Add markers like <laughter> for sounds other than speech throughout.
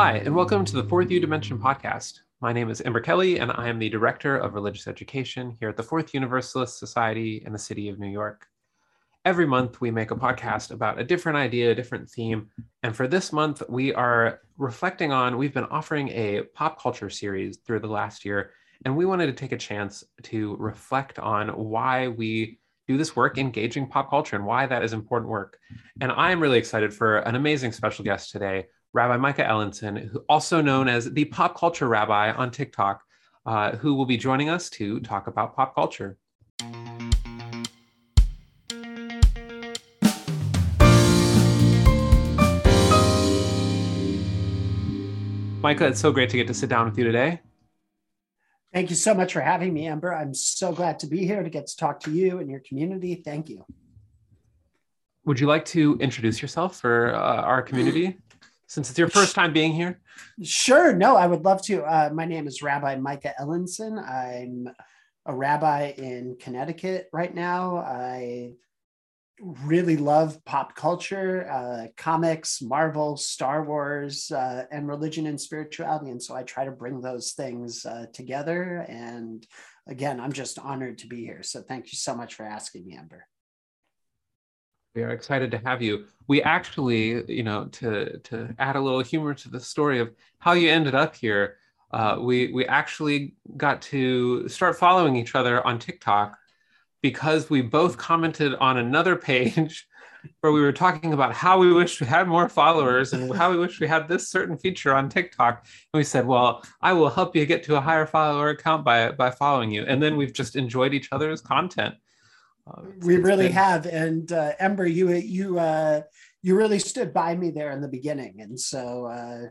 Hi, and welcome to the Fourth U Dimension podcast. My name is Ember Kelly, and I am the Director of Religious Education here at the Fourth Universalist Society in the city of New York. Every month, we make a podcast about a different idea, a different theme. And for this month, we are reflecting on, we've been offering a pop culture series through the last year, and we wanted to take a chance to reflect on why we do this work engaging pop culture and why that is important work. And I'm really excited for an amazing special guest today, Rabbi Micah Ellenson, who also known as the Pop Culture Rabbi on TikTok, uh, who will be joining us to talk about pop culture. Micah, it's so great to get to sit down with you today. Thank you so much for having me, Amber. I'm so glad to be here to get to talk to you and your community. Thank you. Would you like to introduce yourself for uh, our community? Since it's your first time being here? Sure. No, I would love to. Uh, my name is Rabbi Micah Ellenson. I'm a rabbi in Connecticut right now. I really love pop culture, uh, comics, Marvel, Star Wars, uh, and religion and spirituality. And so I try to bring those things uh, together. And again, I'm just honored to be here. So thank you so much for asking me, Ember. We are excited to have you. We actually, you know, to to add a little humor to the story of how you ended up here, uh, we we actually got to start following each other on TikTok because we both commented on another page <laughs> where we were talking about how we wish we had more followers and how we wish we had this certain feature on TikTok. And we said, well, I will help you get to a higher follower account by by following you. And then we've just enjoyed each other's content. Uh, we really been... have, and uh, Ember, you you uh, you really stood by me there in the beginning, and so uh,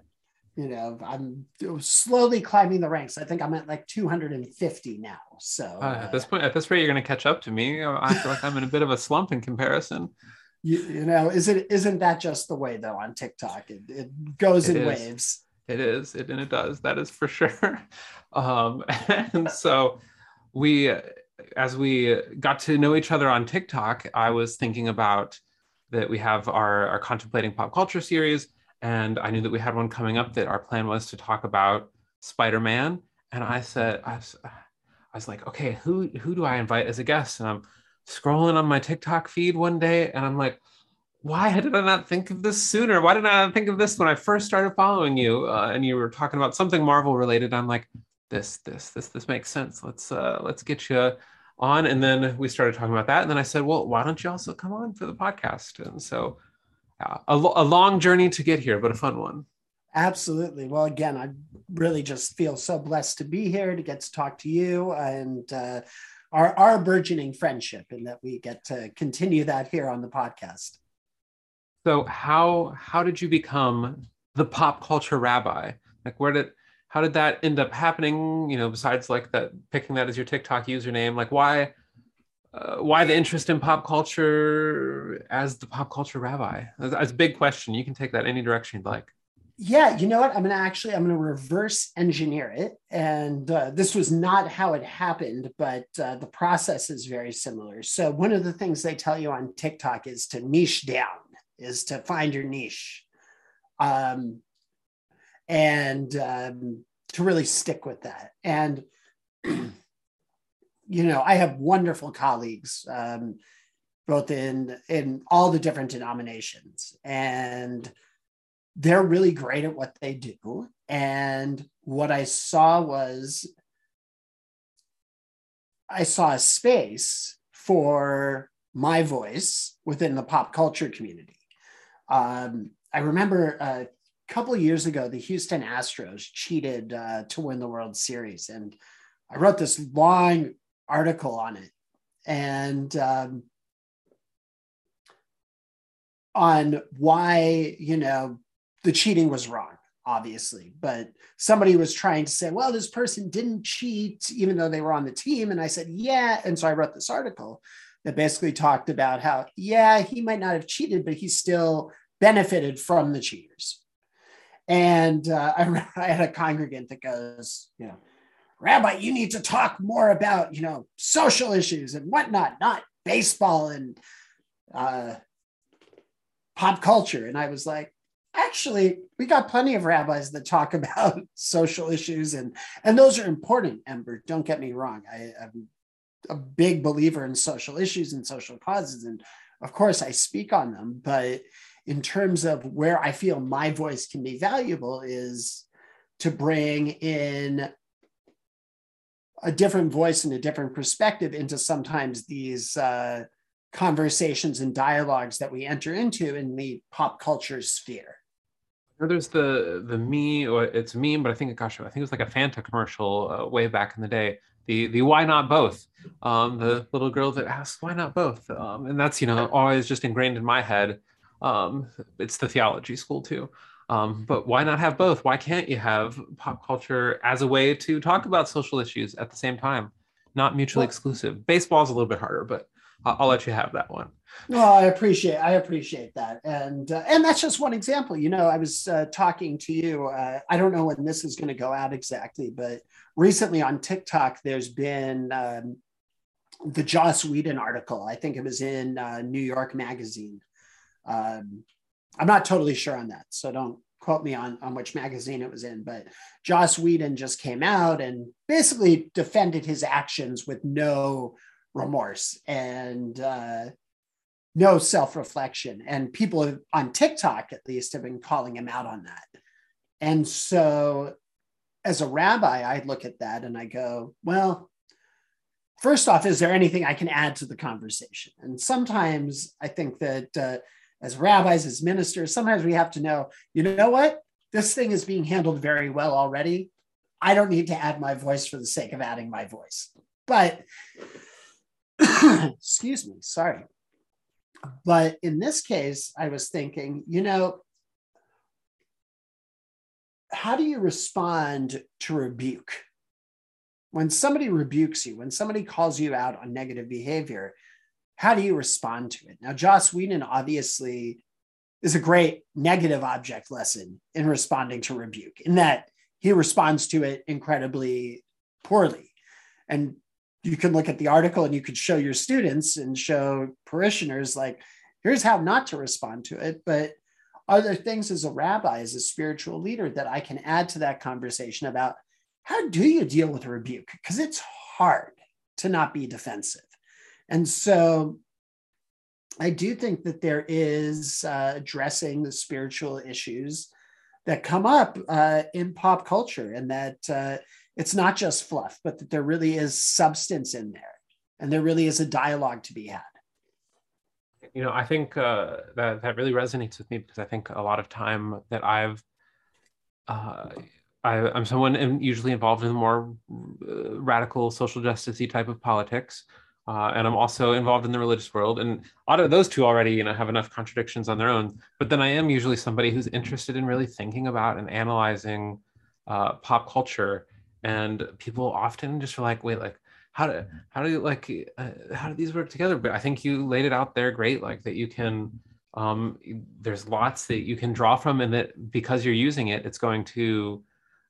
you know I'm slowly climbing the ranks. I think I'm at like 250 now. So uh, at this point, at this rate, you're going to catch up to me. I feel like I'm in a bit of a slump in comparison. <laughs> You, you know, is it isn't that just the way though on TikTok? It, it goes it in is. waves. It is, it, and it does. That is for sure. <laughs> Um, <laughs> and so we as we got to know each other on TikTok, I was thinking about that we have our, our contemplating pop culture series, and I knew that we had one coming up that our plan was to talk about Spider-Man. And I said, I was, I was like, okay, who who do I invite as a guest? And I'm scrolling on my TikTok feed one day, and I'm like, why did I not think of this sooner? Why did I not think of this when I first started following you? Uh, and you were talking about something Marvel related. I'm like, this, this, this, this makes sense. Let's uh, let's get you on. And then we started talking about that. And then I said, well, why don't you also come on for the podcast? And so uh, a, a long journey to get here, but a fun one. Absolutely. Well, again, I really just feel so blessed to be here to get to talk to you and uh, our, our burgeoning friendship, and that we get to continue that here on the podcast. So, how how did you become the pop culture rabbi? Like, where did how did that end up happening? You know besides like that picking that as your tiktok username like why uh, why the interest in pop culture as the pop culture rabbi? That's, a big question. You can take that any direction you'd like. Yeah you know what? I'm gonna actually i'm gonna reverse engineer it and uh, this was not how it happened but uh, the process is very similar. So one of the things they tell you on tiktok is to niche down is to find your niche. Um, and um, to really stick with that. And, <clears throat> you know, I have wonderful colleagues, um, both in, in all the different denominations, and they're really great at what they do. And what I saw was, I saw a space for my voice within the pop culture community. Um, I remember uh, couple of years ago, the Houston Astros cheated uh, to win the World Series, and I wrote this long article on it, and um, on why you know the cheating was wrong, obviously, but somebody was trying to say, well, this person didn't cheat even though they were on the team, and I said, yeah, and so I wrote this article that basically talked about how yeah he might not have cheated, but he still benefited from the cheaters and uh, <laughs> I, I had a congregant that goes, you know, Rabbi, you need to talk more about, you know, social issues and whatnot, not baseball and uh, pop culture. And I was like, actually we got plenty of rabbis that talk <laughs> about social issues and and those are important ember don't get me wrong. I, i'm a big believer in social issues and social causes. And of course i speak on them but in terms of where i feel my voice can be valuable is to bring in a different voice and a different perspective into sometimes these uh, conversations and dialogues that we enter into in the pop culture sphere. There's the the me, or it's a meme, but I think gosh, I think it was like a Fanta commercial uh, way back in the day. The the why not both? Um, the little girl that asks why not both, um, and that's you know always just ingrained in my head. Um, it's the theology school too. Um, but why not have both? Why can't you have pop culture as a way to talk about social issues at the same time? Not mutually well, exclusive. Baseball's a little bit harder, but I'll, I'll, let you have that one. Well, I appreciate I appreciate that, and uh, and that's just one example. You know, I was uh, talking to you. Uh, I don't know when this is going to go out exactly, but recently on TikTok, there's been um, the Joss Whedon article. I think it was in uh, New York Magazine. Um, I'm not totally sure on that, so don't quote me on, on which magazine it was in, but Joss Whedon just came out and basically defended his actions with no remorse and uh, no self reflection. And people on TikTok, at least, have been calling him out on that. And so, as a rabbi, I look at that and I go, well, first off, is there anything I can add to the conversation? And sometimes I think that uh, as rabbis, as ministers, sometimes we have to know, you know what? This thing is being handled very well already. I don't need to add my voice for the sake of adding my voice. But <clears throat> excuse me, sorry. But in this case, I was thinking, you know, how do you respond to rebuke? When somebody rebukes you, when somebody calls you out on negative behavior, how do you respond to it? Now, Joss Whedon obviously is a great negative object lesson in responding to rebuke, in that he responds to it incredibly poorly. And you can look at the article and you could show your students and show parishioners like here's how not to respond to it but are there things as a rabbi as a spiritual leader that i can add to that conversation about how do you deal with a rebuke because it's hard to not be defensive and so i do think that there is uh, addressing the spiritual issues that come up uh, in pop culture and that uh, it's not just fluff, but that there really is substance in there and there really is a dialogue to be had. You know, I think uh, that that really resonates with me because I think a lot of time that I've, uh, I, am someone usually involved in the more uh, radical social justicey type of politics, uh, and I'm also involved in the religious world. And out of those two already, you know, have enough contradictions on their own. But then I am usually somebody who's interested in really thinking about and analyzing uh, pop culture and people often just are like wait like how do how do you like uh, how do these work together but i think you laid it out there great like that you can um there's lots that you can draw from and that because you're using it it's going to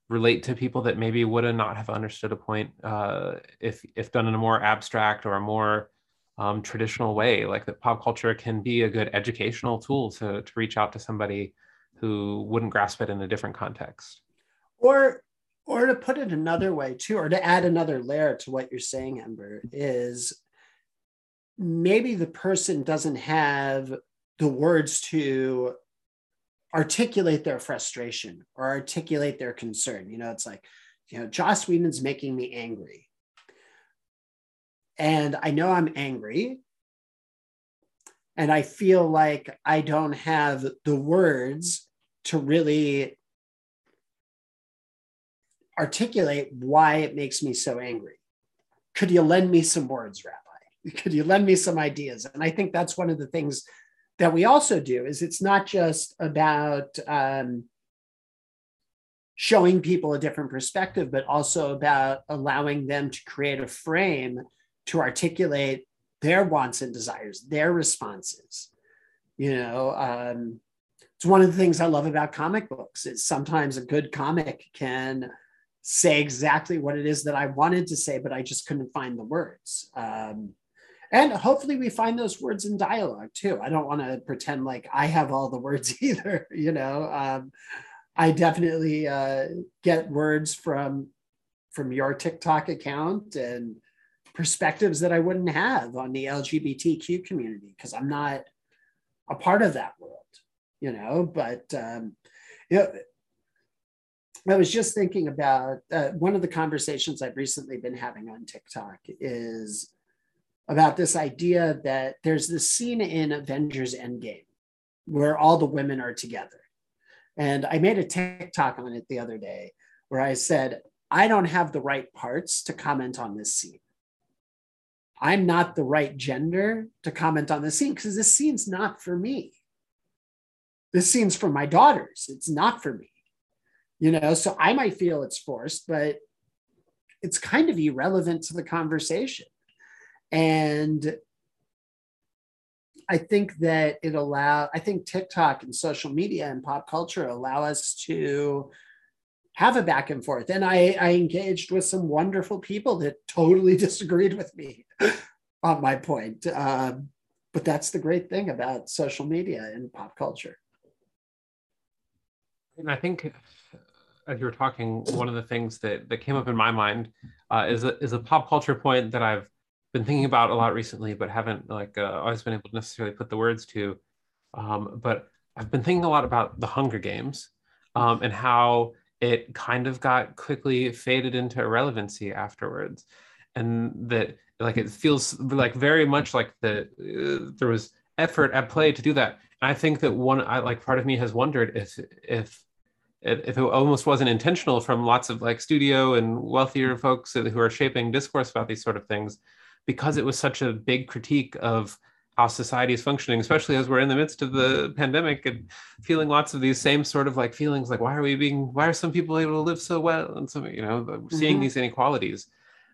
relate to people that maybe would have not have understood a point uh if if done in a more abstract or a more um, traditional way like that pop culture can be a good educational tool to, to reach out to somebody who wouldn't grasp it in a different context. Or or to put it another way too or to add another layer to what you're saying ember is maybe the person doesn't have the words to articulate their frustration or articulate their concern you know it's like you know joss whedon's making me angry and i know i'm angry and i feel like i don't have the words to really articulate why it makes me so angry. Could you lend me some words, Rabbi? <laughs> Could you lend me some ideas? And I think that's one of the things that we also do is it's not just about um, showing people a different perspective, but also about allowing them to create a frame to articulate their wants and desires, their responses. You know, um, it's one of the things I love about comic books. Is sometimes a good comic can say exactly what it is that I wanted to say, but I just couldn't find the words. Um, and hopefully we find those words in dialogue too. I don't want to pretend like i have all the words <laughs> either you know? Um, i definitely uh, get words from from your tiktok account and perspectives that i wouldn't have on the lgbtq community because i'm not a part of that world you know? But um, you know, I was just thinking about uh, one of the conversations I've recently been having on TikTok is about this idea that there's this scene in Avengers Endgame where all the women are together. And I made a TikTok on it the other day where I said, I don't have the right parts to comment on this scene. I'm not the right gender to comment on this scene because this scene's not for me. This scene's for my daughters. It's not for me. You know, so I might feel it's forced, but it's kind of irrelevant to the conversation. And I think that it allow I think TikTok and social media and pop culture allow us to have a back and forth. And I, I engaged with some wonderful people that totally <laughs> disagreed with me <laughs> on my point. Um, but that's the great thing about social media and pop culture. And I think as you were talking, one of the things that, that came up in my mind uh, is, a, is a pop culture point that I've been thinking about a lot recently, but haven't like uh, always been able to necessarily put the words to. Um, but I've been thinking a lot about the Hunger Games um, and how it kind of got quickly faded into irrelevancy afterwards, and that like it feels like very much like the uh, there was effort at play to do that. And I think that one, I like part of me has wondered if if if it almost wasn't intentional from lots of like studio and wealthier folks who are shaping discourse about these sort of things because it was such a big critique of how society is functioning, especially as we're in the midst of the pandemic and feeling lots of these same sort of like feelings like why are we being why are some people able to live so well and some you know seeing mm-hmm. these inequalities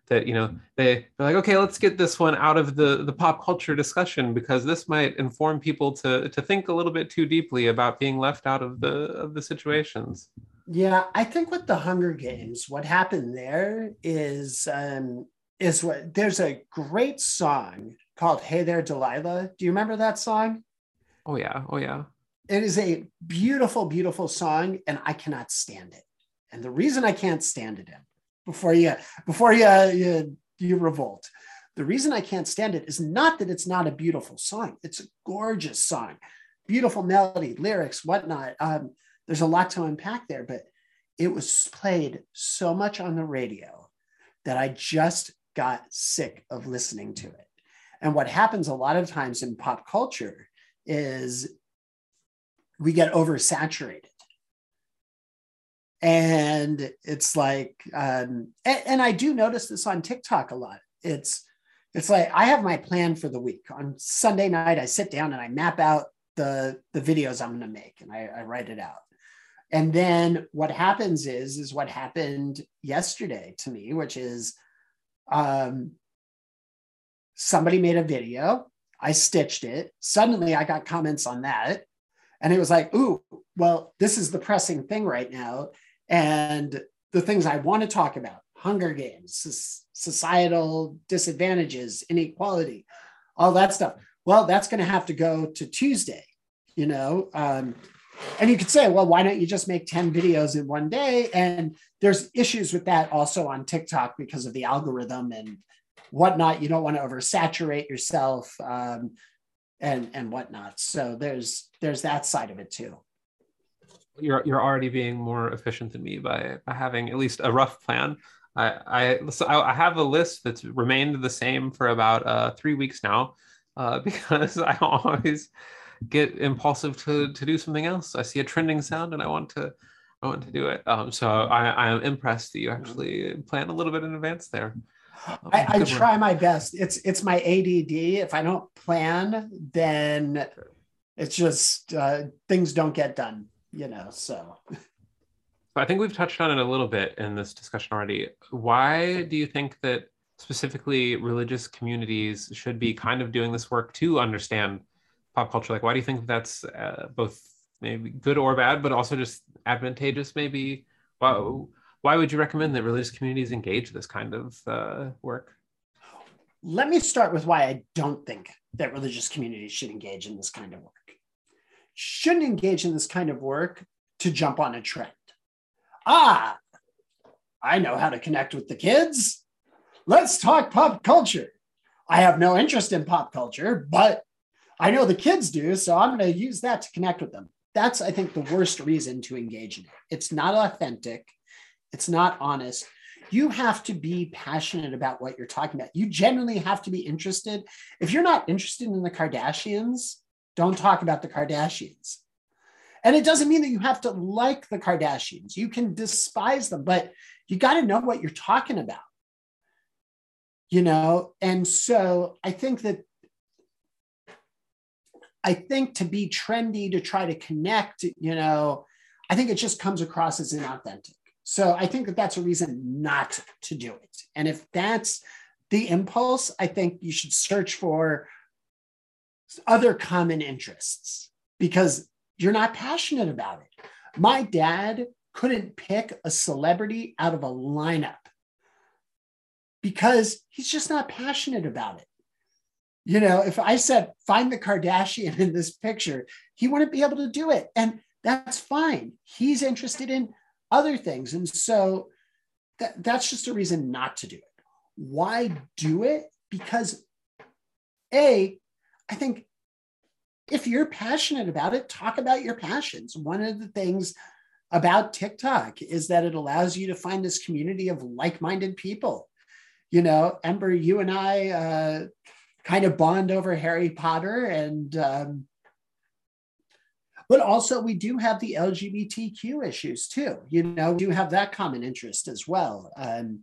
that you know they they're like okay let's get this one out of the the pop culture discussion because this might inform people to to think a little bit too deeply about being left out of the of the situations yeah i think with the hunger games what happened there is um is what there's a great song called Hey There Delilah. Do you remember that song? Oh yeah. Oh yeah. It is a beautiful, beautiful song, and I cannot stand it. And the reason I can't stand it in before you before you you, you revolt, the reason I can't stand it is not that it's not a beautiful song. It's a gorgeous song, beautiful melody, lyrics, whatnot. Um, there's a lot to unpack there, but it was played so much on the radio that I just got sick of listening to it. And what happens a lot of times in pop culture is we get oversaturated. And it's like, um, and, and I do notice this on TikTok a lot. It's it's like I have my plan for the week. On Sunday night, I sit down and I map out the the videos I'm going to make, and I, I write it out. And then what happens is is what happened yesterday to me, which is um, somebody made a video. I stitched it. Suddenly, I got comments on that. And it was like, ooh, well, this is the pressing thing right now. And the things I want to talk about Hunger Games, societal disadvantages, inequality, all that stuff. Well, that's going to have to go to Tuesday, you know? Um, and you could say, well, why don't you just make 10 videos in one day? And there's issues with that also on TikTok because of the algorithm and whatnot. You don't want to oversaturate yourself um, and and whatnot. So there's there's that side of it too. You're you're already being more efficient than me by, by having at least a rough plan. I I, so I have a list that's remained the same for about uh, three weeks now uh, <laughs> because I always get impulsive to to do something else. I see a trending sound and I want to I want to do it. Um, so I, I am impressed that you actually plan a little bit in advance there. <gasps> Um, I, I try my best. It's it's my ADD. If I don't plan, then it's just uh, things don't get done. You know. So. I think we've touched on it a little bit in this discussion already. Why do you think that specifically religious communities should be kind of doing this work to understand pop culture like why do you think that's uh, both maybe good or bad but also just advantageous maybe why, why would you recommend that religious communities engage this kind of uh, work let me start with why I don't think that religious communities should engage in this kind of work. Shouldn't engage in this kind of work to jump on a trend. Ah, I know how to connect with the kids. Let's talk pop culture. I have no interest in pop culture, but I know the kids do. So I'm going to use that to connect with them. That's, I think, the worst reason to engage in it. It's not authentic, it's not honest. You have to be passionate about what you're talking about. You genuinely have to be interested. If you're not interested in the Kardashians, don't talk about the Kardashians. And it doesn't mean that you have to like the Kardashians. You can despise them, but you got to know what you're talking about. You know, and so I think that I think to be trendy to try to connect, you know, I think it just comes across as inauthentic. So I think that that's a reason not to do it. And if that's the impulse, I think you should search for other common interests because you're not passionate about it. My dad couldn't pick a celebrity out of a lineup because he's just not passionate about it. You know, if I said, find the Kardashian in this picture, he wouldn't be able to do it. And that's fine. He's interested in other things. And so that, that's just a reason not to do it. Why do it? Because, A, I think if you're passionate about it, talk about your passions. One of the things about TikTok is that it allows you to find this community of like minded people. You know, Ember, you and I, uh, kind of bond over Harry Potter and um, but also we do have the LGBTQ issues too. You know, we do have that common interest as well. Um,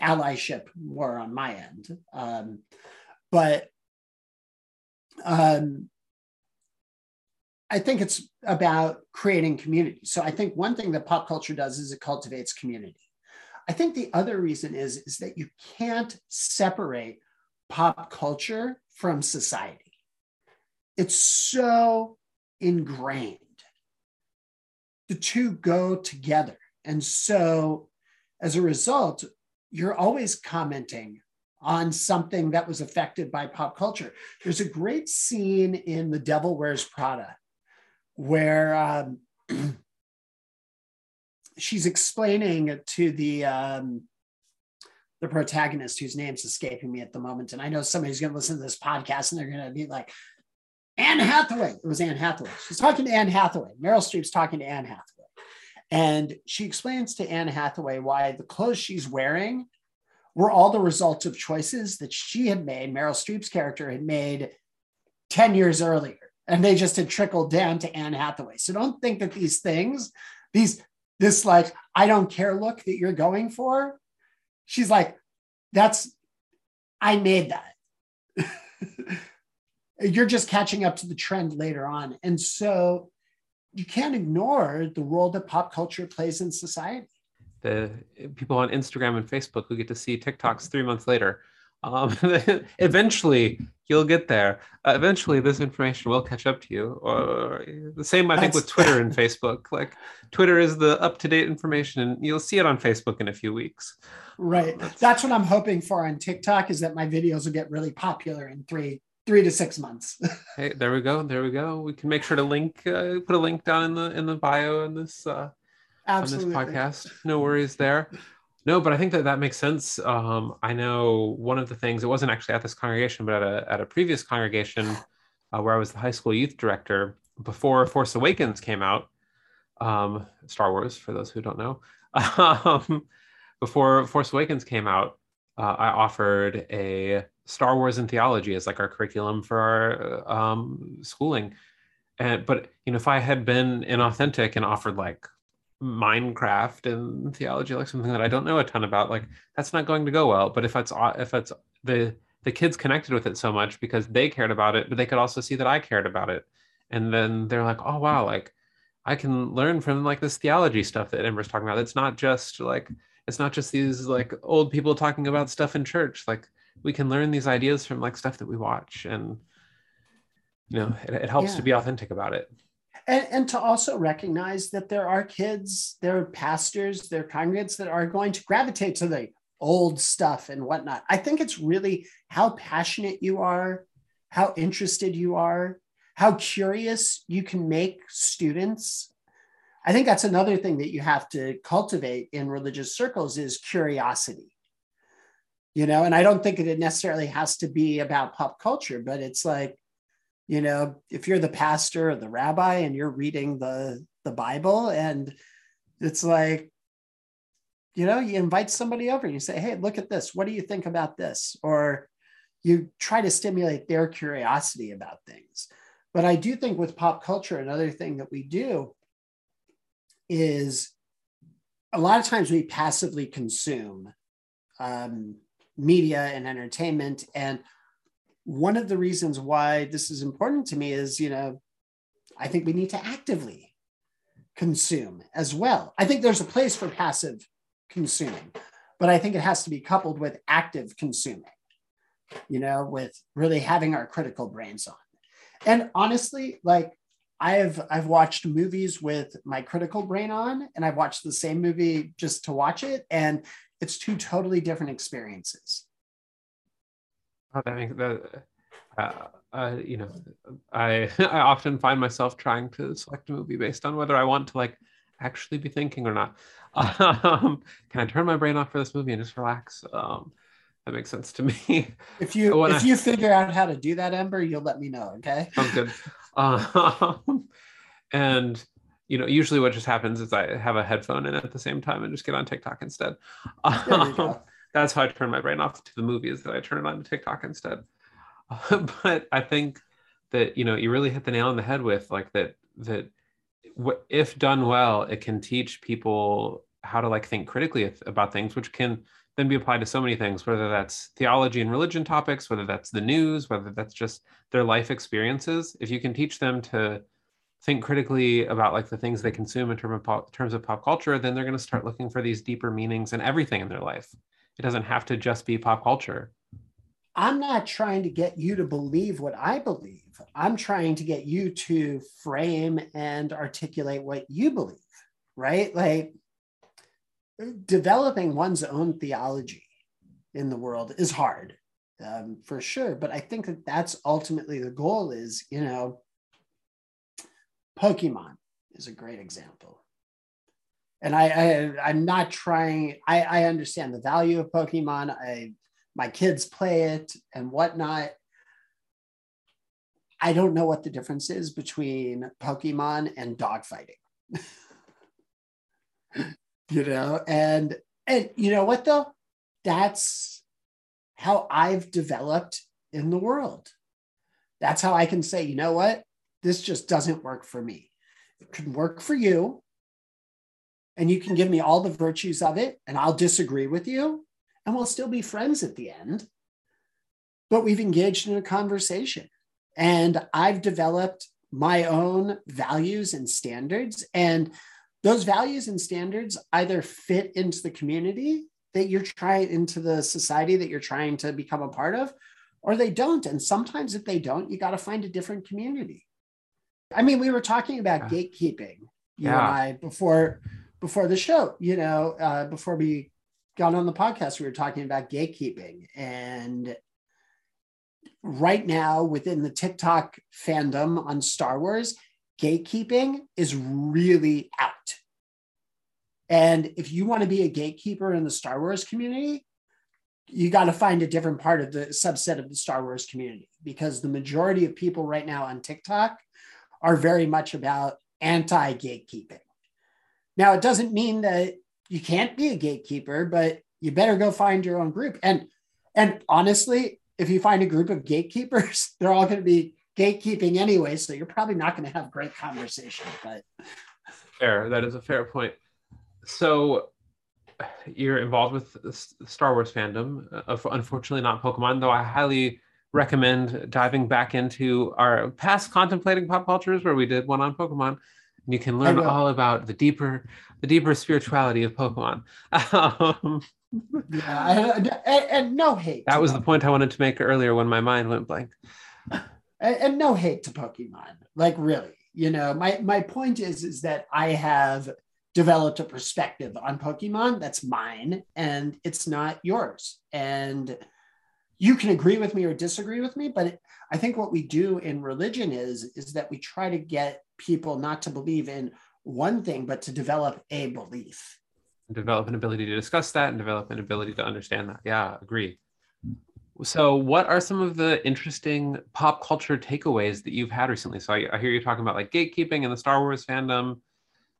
allyship more on my end. Um, but um, I think it's about creating community. So I think one thing that pop culture does is it cultivates community. I think the other reason is, is that you can't separate pop culture from society. It's so ingrained. The two go together. And so as a result, you're always commenting on something that was affected by pop culture. There's a great scene in The Devil Wears Prada where um, <clears throat> she's explaining to the um, the protagonist whose name's escaping me at the moment. And I know somebody's going to listen to this podcast and they're going to be like, Anne Hathaway. It was Anne Hathaway. She's talking to Anne Hathaway. Meryl Streep's talking to Anne Hathaway. And she explains to Anne Hathaway why the clothes she's wearing were all the result of choices that she had made, Meryl Streep's character had made 10 years earlier. And they just had trickled down to Anne Hathaway. So don't think that these things, these, this like, I don't care look that you're going for she's like, that's, I made that. <laughs> You're just catching up to the trend later on. And so you can't ignore the role that pop culture plays in society. The people on Instagram and Facebook who get to see TikToks three months later. Um, <laughs> eventually, you'll get there. Uh, eventually, this information will catch up to you. Or the same, I think, with Twitter <laughs> and Facebook. Like Twitter is the up to date information, and you'll see it on Facebook in a few weeks. Right. That's what I'm hoping for on TikTok is that my videos will get really popular in three three to six months. <laughs> hey, there we go. There we go. We can make sure to link, uh, put a link down in the in the bio in this uh, Absolutely. on this podcast. No worries there. No, but I think that that makes sense. Um, I know one of the things. It wasn't actually at this congregation, but at a at a previous congregation uh, where I was the high school youth director before Force Awakens came out. Um, Star Wars, for those who don't know. <laughs> Um, before Force Awakens came out, uh, I offered a Star Wars and theology as like our curriculum for our um, schooling. And but you know, if I had been inauthentic and offered like Minecraft and theology, like something that I don't know a ton about, like mm-hmm. that's not going to go well. But if it's if it's the the kids connected with it so much because they cared about it, but they could also see that I cared about it, and then they're like, oh wow, mm-hmm. like I can learn from like this theology stuff that Ember's talking about. It's not just like it's not just these like old people talking about stuff in church like we can learn these ideas from like stuff that we watch and you know it, it helps yeah. to be authentic about it and, and to also recognize that there are kids there are pastors there are congregants that are going to gravitate to the old stuff and whatnot. I think it's really how passionate you are, how interested you are, how curious you can make students. I think that's another thing that you have to cultivate in religious circles is curiosity. You know, and I don't think it necessarily has to be about pop culture, but it's like, you know, if you're the pastor or the rabbi and you're reading the the Bible and it's like you know, you invite somebody over and you say, hey, look at this. What do you think about this? Or you try to stimulate their curiosity about things. But I do think with pop culture, another thing that we do is a lot of times we passively consume um, media and entertainment. And one of the reasons why this is important to me is, you know, I think we need to actively consume as well. I think there's a place for passive consuming. But I think it has to be coupled with active consuming, you know, with really having our critical brains on. And honestly, like I've I've watched movies with my critical brain on, and I've watched the same movie just to watch it, and it's two totally different experiences. Oh, that makes that. Uh, uh, you know, I <laughs> I often find myself trying to select a movie based on whether I want to like actually be thinking or not. <laughs> Um, can I turn my brain off for this movie and just relax? Um, that makes sense to me. <laughs> If you if I, you figure out how to do that, Ember, you'll let me know. Okay. Sounds good. Um, and you know, usually what just happens is I have a headphone in at the same time and just get on TikTok instead. That's how I turn my brain off to the movies that I turn it on to TikTok instead. <laughs> but I think that you know you really hit the nail on the head with like that that if done well, it can teach people how to like think critically about things, which can then be applied to so many things, whether that's theology and religion topics, whether that's the news, whether that's just their life experiences. If you can teach them to think critically about like the things they consume in terms of pop, terms of pop culture, then they're going to start looking for these deeper meanings in everything in their life. It doesn't have to just be pop culture. I'm not trying to get you to believe what I believe. I'm trying to get you to frame and articulate what you believe, right? Like developing one's own theology in the world is hard um, for sure. But I think that that's ultimately the goal is, you know, Pokemon is a great example. And I, I I'm not trying, I, I understand the value of Pokemon. I my kids play it and whatnot. I don't know what the difference is between Pokemon and dogfighting. <laughs> you know, and and you know what though? That's how I've developed in the world. That's how I can say, you know what? This just doesn't work for me. It can work for you. And you can give me all the virtues of it, and I'll disagree with you and we'll still be friends at the end. But we've engaged in a conversation. And I've developed my own values and standards. And those values and standards either fit into the community that you're trying, into the society that you're trying to become a part of, or they don't. And sometimes if they don't, you got to find a different community. I mean, we were talking about yeah. gatekeeping, you yeah. and I, before before the show, you know, uh, before we got on the podcast, we were talking about gatekeeping. And right now, within the TikTok fandom on Star Wars, gatekeeping is really out. And if you want to be a gatekeeper in the Star Wars community, you got to find a different part of the subset of the Star Wars community because the majority of people right now on TikTok are very much about anti gatekeeping. Now, it doesn't mean that you can't be a gatekeeper, but you better go find your own group. And and honestly, if you find a group of gatekeepers, <laughs> they're all going to be gatekeeping anyway, so you're probably not going to have great conversation. But fair, that is a fair point. So you're involved with Star Wars fandom. Uh, unfortunately, not Pokemon, though. I highly recommend diving back into our past contemplating pop cultures, where we did one on Pokemon and you can learn all about the deeper the deeper spirituality of Pokemon. Um, <laughs> yeah, and, and, no hate. That was Pokemon. the point I wanted to make earlier when my mind went blank. And, and no hate to Pokemon, like really. You know, my my point is is that I have developed a perspective on Pokemon that's mine and it's not yours. And you can agree with me or disagree with me, but I think what we do in religion is is that we try to get people not to believe in one thing, but to develop a belief. Develop an ability to discuss that and develop an ability to understand that. Yeah, agree. So, what are some of the interesting pop culture takeaways that you've had recently? So, I, I hear you talking about like gatekeeping and the Star Wars fandom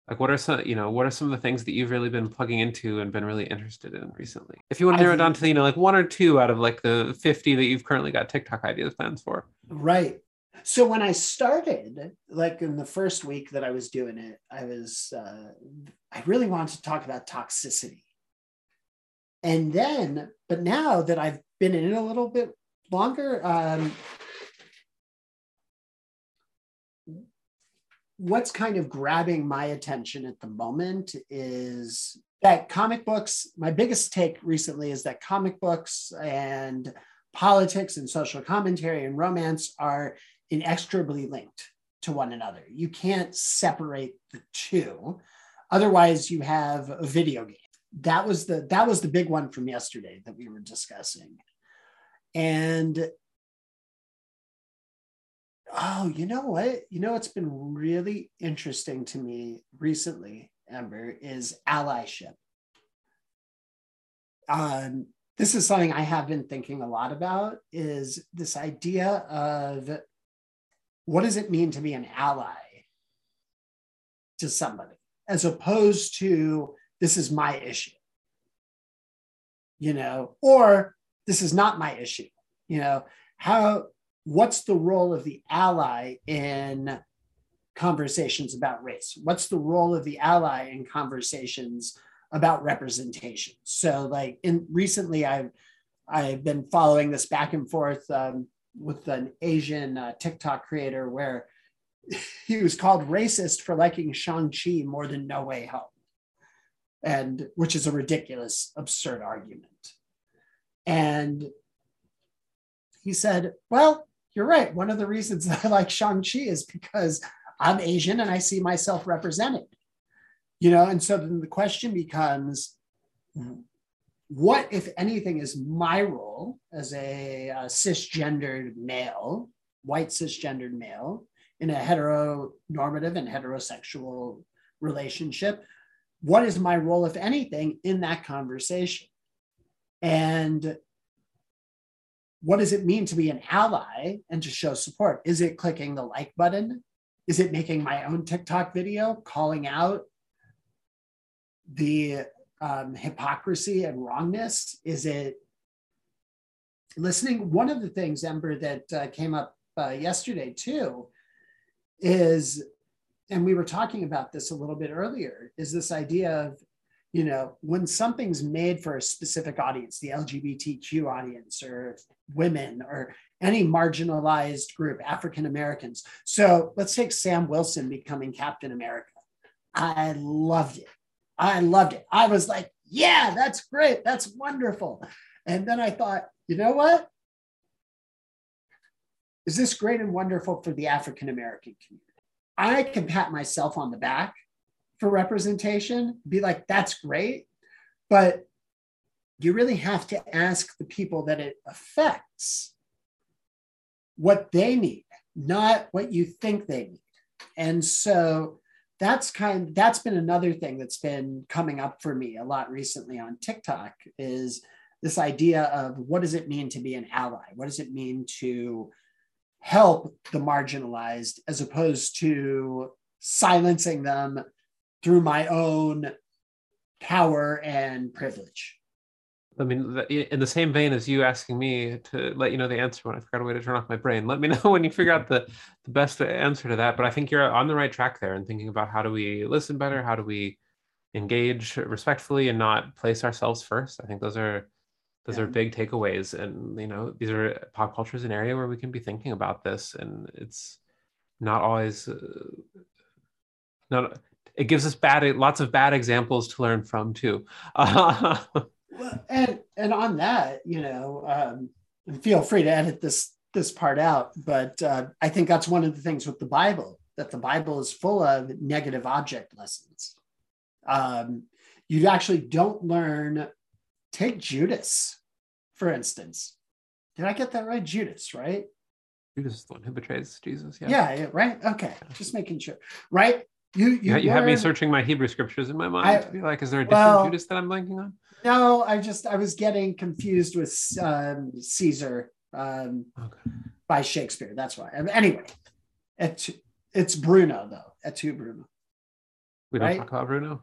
like what are some you know what are some of the things that you've really been plugging into and been really interested in recently if you want to narrow it down to you know like one or two out of like the 50 that you've currently got tiktok ideas plans for right so when i started like in the first week that i was doing it i was uh, i really wanted to talk about toxicity. And then but now that i've been in it a little bit longer um, what's kind of grabbing my attention at the moment is that comic books, my biggest take recently is that comic books and politics and social commentary and romance are inextricably linked to one another. You can't separate the two. Otherwise, you have a video game. That was the that was the big one from yesterday that we were discussing. And Oh, you know what? You know what's been really interesting to me recently, Ember, is allyship. Um, this is something I have been thinking a lot about is this idea of what does it mean to be an ally to somebody as opposed to this is my issue you know or this is not my issue you know how what's the role of the ally in conversations about race? What's the role of the ally in conversations about representation? So, like in recently, I've I've been following this back and forth um, with an Asian uh, TikTok creator where <laughs> he was called racist for liking Shang Chi more than No Way Home, and which is a ridiculous, absurd argument. And he said, "Well, you're right. One of the reasons <laughs> I like Shang-Chi is because I'm Asian and I see myself represented. You know, and so then the question becomes what, if anything, is my role as a, a cisgendered male, white cisgendered male in a heteronormative and heterosexual relationship? What is my role, if anything, in that conversation? And what does it mean to be an ally and to show support? Is it clicking the like button? Is it making my own TikTok video calling out the um, hypocrisy and wrongness? Is it listening? One of the things, Ember, that uh, came up uh, yesterday too is, and we were talking about this a little bit earlier, is this idea of you know, when something's made for a specific audience, the LGBTQ audience or women or any marginalized group, African Americans. So let's take Sam Wilson becoming Captain America. I loved it. I loved it. I was like, yeah, that's great. That's wonderful. And then I thought, you know what? Is this great and wonderful for the African American community? I can pat myself on the back for representation, be like, that's great. But you really have to ask the people that it affects what they need, not what you think they need. And so that's kind that's been another thing that's been coming up for me a lot recently on TikTok is this idea of what does it mean to be an ally? What does it mean to help the marginalized as opposed to silencing them through my own power and privilege. I mean, in the same vein as you asking me to let you know the answer when I forgot a way to turn off my brain, let me <laughs> know when you figure out the, the best answer to that. But I think you're on the right track there and thinking about how do we listen better? How do we engage respectfully and not place ourselves first? I think those are those yeah. are big takeaways. And you know, these are pop culture is an area where we can be thinking about this, and it's not always uh, not it gives us bad lots of bad examples to learn from too. Uh, <laughs> and and on that, you know, um, feel free to edit this this part out, but uh, I think that's one of the things with the Bible that the Bible is full of negative object lessons. Um, you actually don't learn. Take Judas, for instance. Did I get that right? Judas, right? Judas is the one who betrays Jesus. Yeah. Yeah, yeah right. Okay, just making sure. Right? You you, You, you have me searching my Hebrew scriptures in my mind I- to be like, is there a different well- Judas that I'm blanking on? No, I just I was getting confused with um, Caesar um, Okay. by Shakespeare. That's why. Um, Anyway, it's it's Bruno though. Et Bruno. We don't Right? talk about Bruno.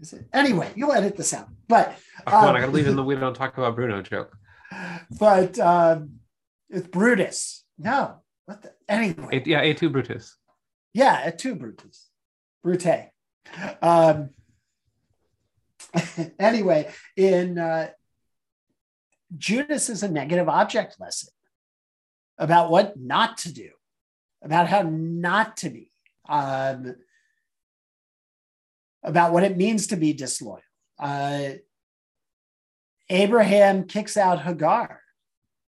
Is it? Anyway, you'll edit this out. But Oh, come on, Um, I gotta leave in the <laughs> we don't talk about Bruno joke. but um, it's Brutus. No, what the anyway? A, yeah, Et tu Brutus. Yeah, et tu Brutus. Brute. Um, <laughs> anyway, in uh, Judas is a negative object lesson about what not to do, about how not to be, um, about what it means to be disloyal. Uh, Abraham kicks out Hagar.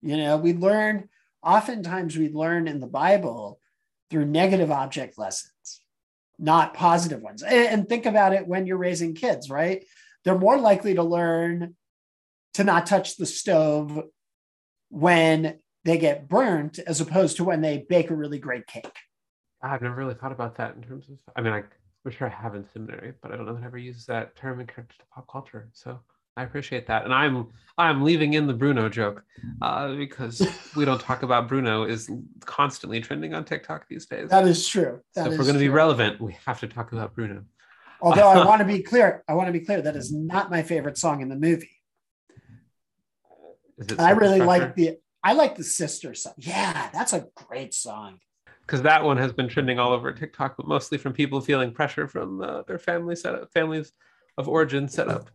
You know, we learn, oftentimes we learn in the Bible through negative object lessons, not positive ones. And, think about it when you're raising kids, right? They're more likely to learn to not touch the stove when they get burnt as opposed to when they bake a really great cake. I've never really thought about that in terms of. I mean, I, I'm sure I have in seminary, but I don't know that I ever used that term in connection to pop culture. So I appreciate that, and I'm I'm leaving in the Bruno joke uh, because <laughs> we don't talk about Bruno is constantly trending on TikTok these days. That is true. That so if we're going to be relevant, we have to talk about Bruno. Although I <laughs> want to be clear, I want to be clear that is not my favorite song in the movie. Is it I really like the I like the sister song. Yeah, that's a great song. because that one has been trending all over TikTok, but mostly from people feeling pressure from uh, their family setup, families of origin setup.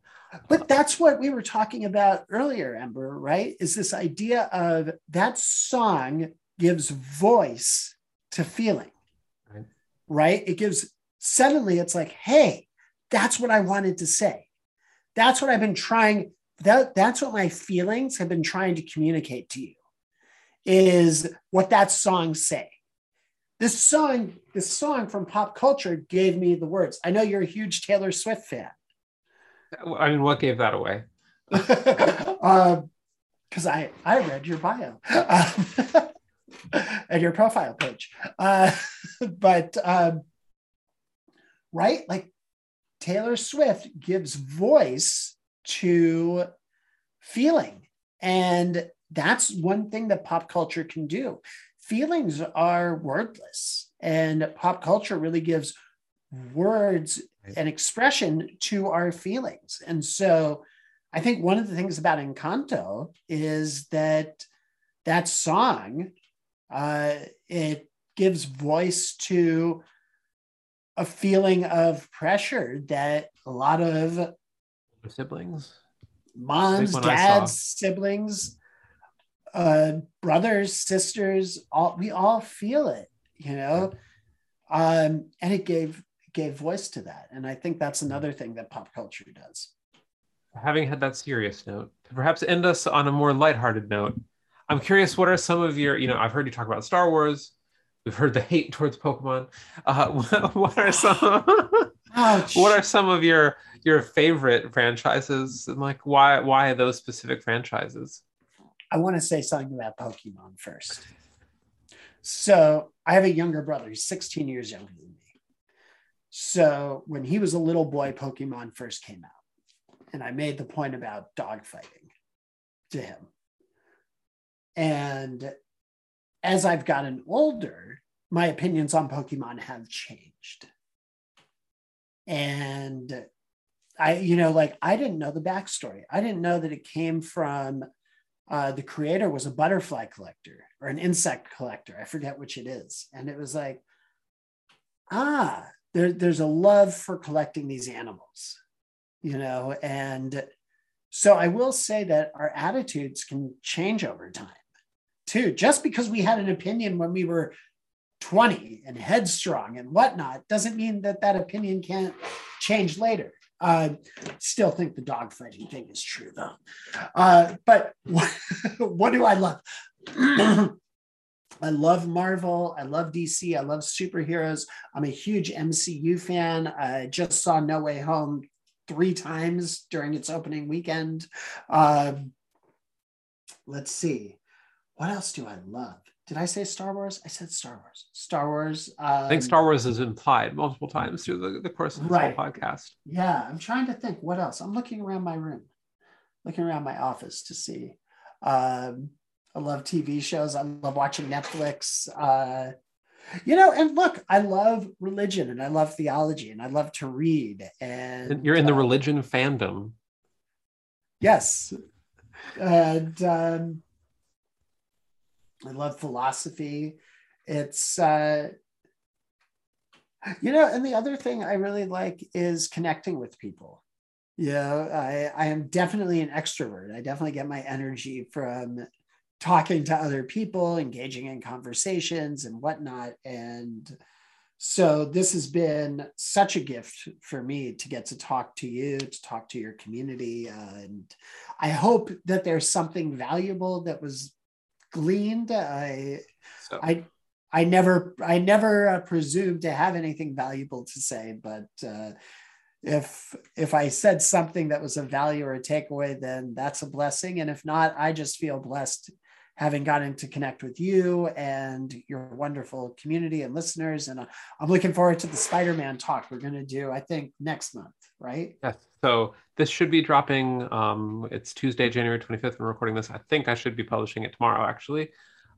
But that's what we were talking about earlier, Ember, right? Is this idea of that song gives voice to feeling, Right. right? It gives, suddenly it's like, hey, that's what I wanted to say. That's what I've been trying, that, that's what my feelings have been trying to communicate to you, is what that song say. This song, this song from pop culture gave me the words. I know you're a huge Taylor Swift fan. I mean, what gave that away? <laughs> um, because I I read your bio um, <laughs> and your profile page, uh, <laughs> but um, right, like Taylor Swift gives voice to feeling, and that's one thing that pop culture can do. Feelings are wordless, and pop culture really gives words and expression to our feelings. And so I think one of the things about Encanto is that that song, uh, it gives voice to a feeling of pressure that a lot of Siblings. moms, dads, siblings, uh, brothers, sisters, all we all feel it, you know. Um, and it gave gave voice to that. And I think that's another thing that pop culture does. Having had that serious note, to perhaps end us on a more lighthearted note, I'm curious what are some of your, you know, I've heard you talk about Star Wars. We've heard the hate towards Pokemon. Uh, <laughs> what are some what are some of your your favorite franchises and like why why those specific franchises? I want to say something about Pokemon first. So I have a younger brother. He's 16 years younger than me. So when he was a little boy, Pokemon first came out. And I made the point about dogfighting to him. And as I've gotten older, my opinions on Pokemon have changed. And I, you know, like I didn't know the backstory. I didn't know that it came from uh, the creator was a butterfly collector or an insect collector. I forget which it is. And it was like, ah, there, there's a love for collecting these animals, you know? And so I will say that our attitudes can change over time too. Just because we had an opinion when we were 20 and headstrong and whatnot doesn't mean that that opinion can't change later. Uh, still think the dogfighting thing is true though. Uh, but what, <laughs> what do I love? <clears throat> I love Marvel. I love DC. I love superheroes. I'm a huge MCU fan. I just saw No Way Home three times during its opening weekend. Um, let's see. What else do I love? Did I say Star Wars? I said Star Wars. Star Wars. Um, I think Star Wars is implied multiple times through the, the course of this right. whole podcast. Yeah, I'm trying to think what else. I'm looking around my room, looking around my office to see. Um, I love TV shows. I love watching Netflix. Uh, you know, and look, I love religion and I love theology and I love to read. And you're in the uh, religion fandom. Yes. And um, I love philosophy. It's, uh, you know, and the other thing I really like is connecting with people. Yeah, I, I am definitely an extrovert. I definitely get my energy from talking to other people, engaging in conversations and whatnot. And so this has been such a gift for me to get to talk to you, to talk to your community. Uh, and I hope that there's something valuable that was gleaned. I, so. I, I never, I never uh, presumed to have anything valuable to say, but uh, if if I said something that was a value or a takeaway, then that's a blessing. And if not, I just feel blessed having gotten to connect with you and your wonderful community and listeners. And uh, I'm looking forward to the Spider Man talk we're going to do, I think, next month, right? Yes. So this should be dropping. Um, it's Tuesday, January 25th. I'm recording this. I think I should be publishing it tomorrow, actually.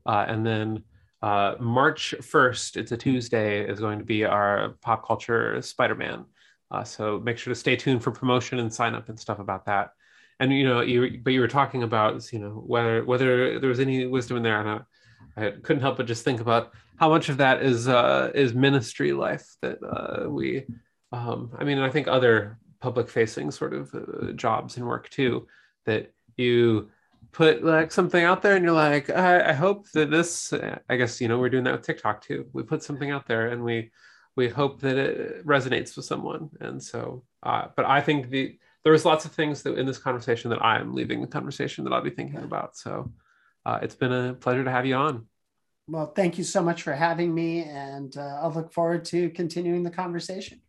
Uh, and then uh, March 1st, it's a Tuesday, is going to be our pop culture Spider Man. Uh, so make sure to stay tuned for promotion and sign up and stuff about that and you know you but you were talking about you know whether whether there was any wisdom in there and I, I couldn't help but just think about how much of that is uh is ministry life that uh we um i mean i think other public facing sort of uh, jobs and work too that you put like something out there and you're like I, I hope that this i guess you know we're doing that with tiktok too. We put something out there and we we hope that it resonates with someone. And so uh, but i think the there was lots of things that in this conversation that I'm leaving the conversation that I'll be thinking about. So uh, it's been a pleasure to have you on. Well, thank you so much for having me, and uh, I'll look forward to continuing the conversation.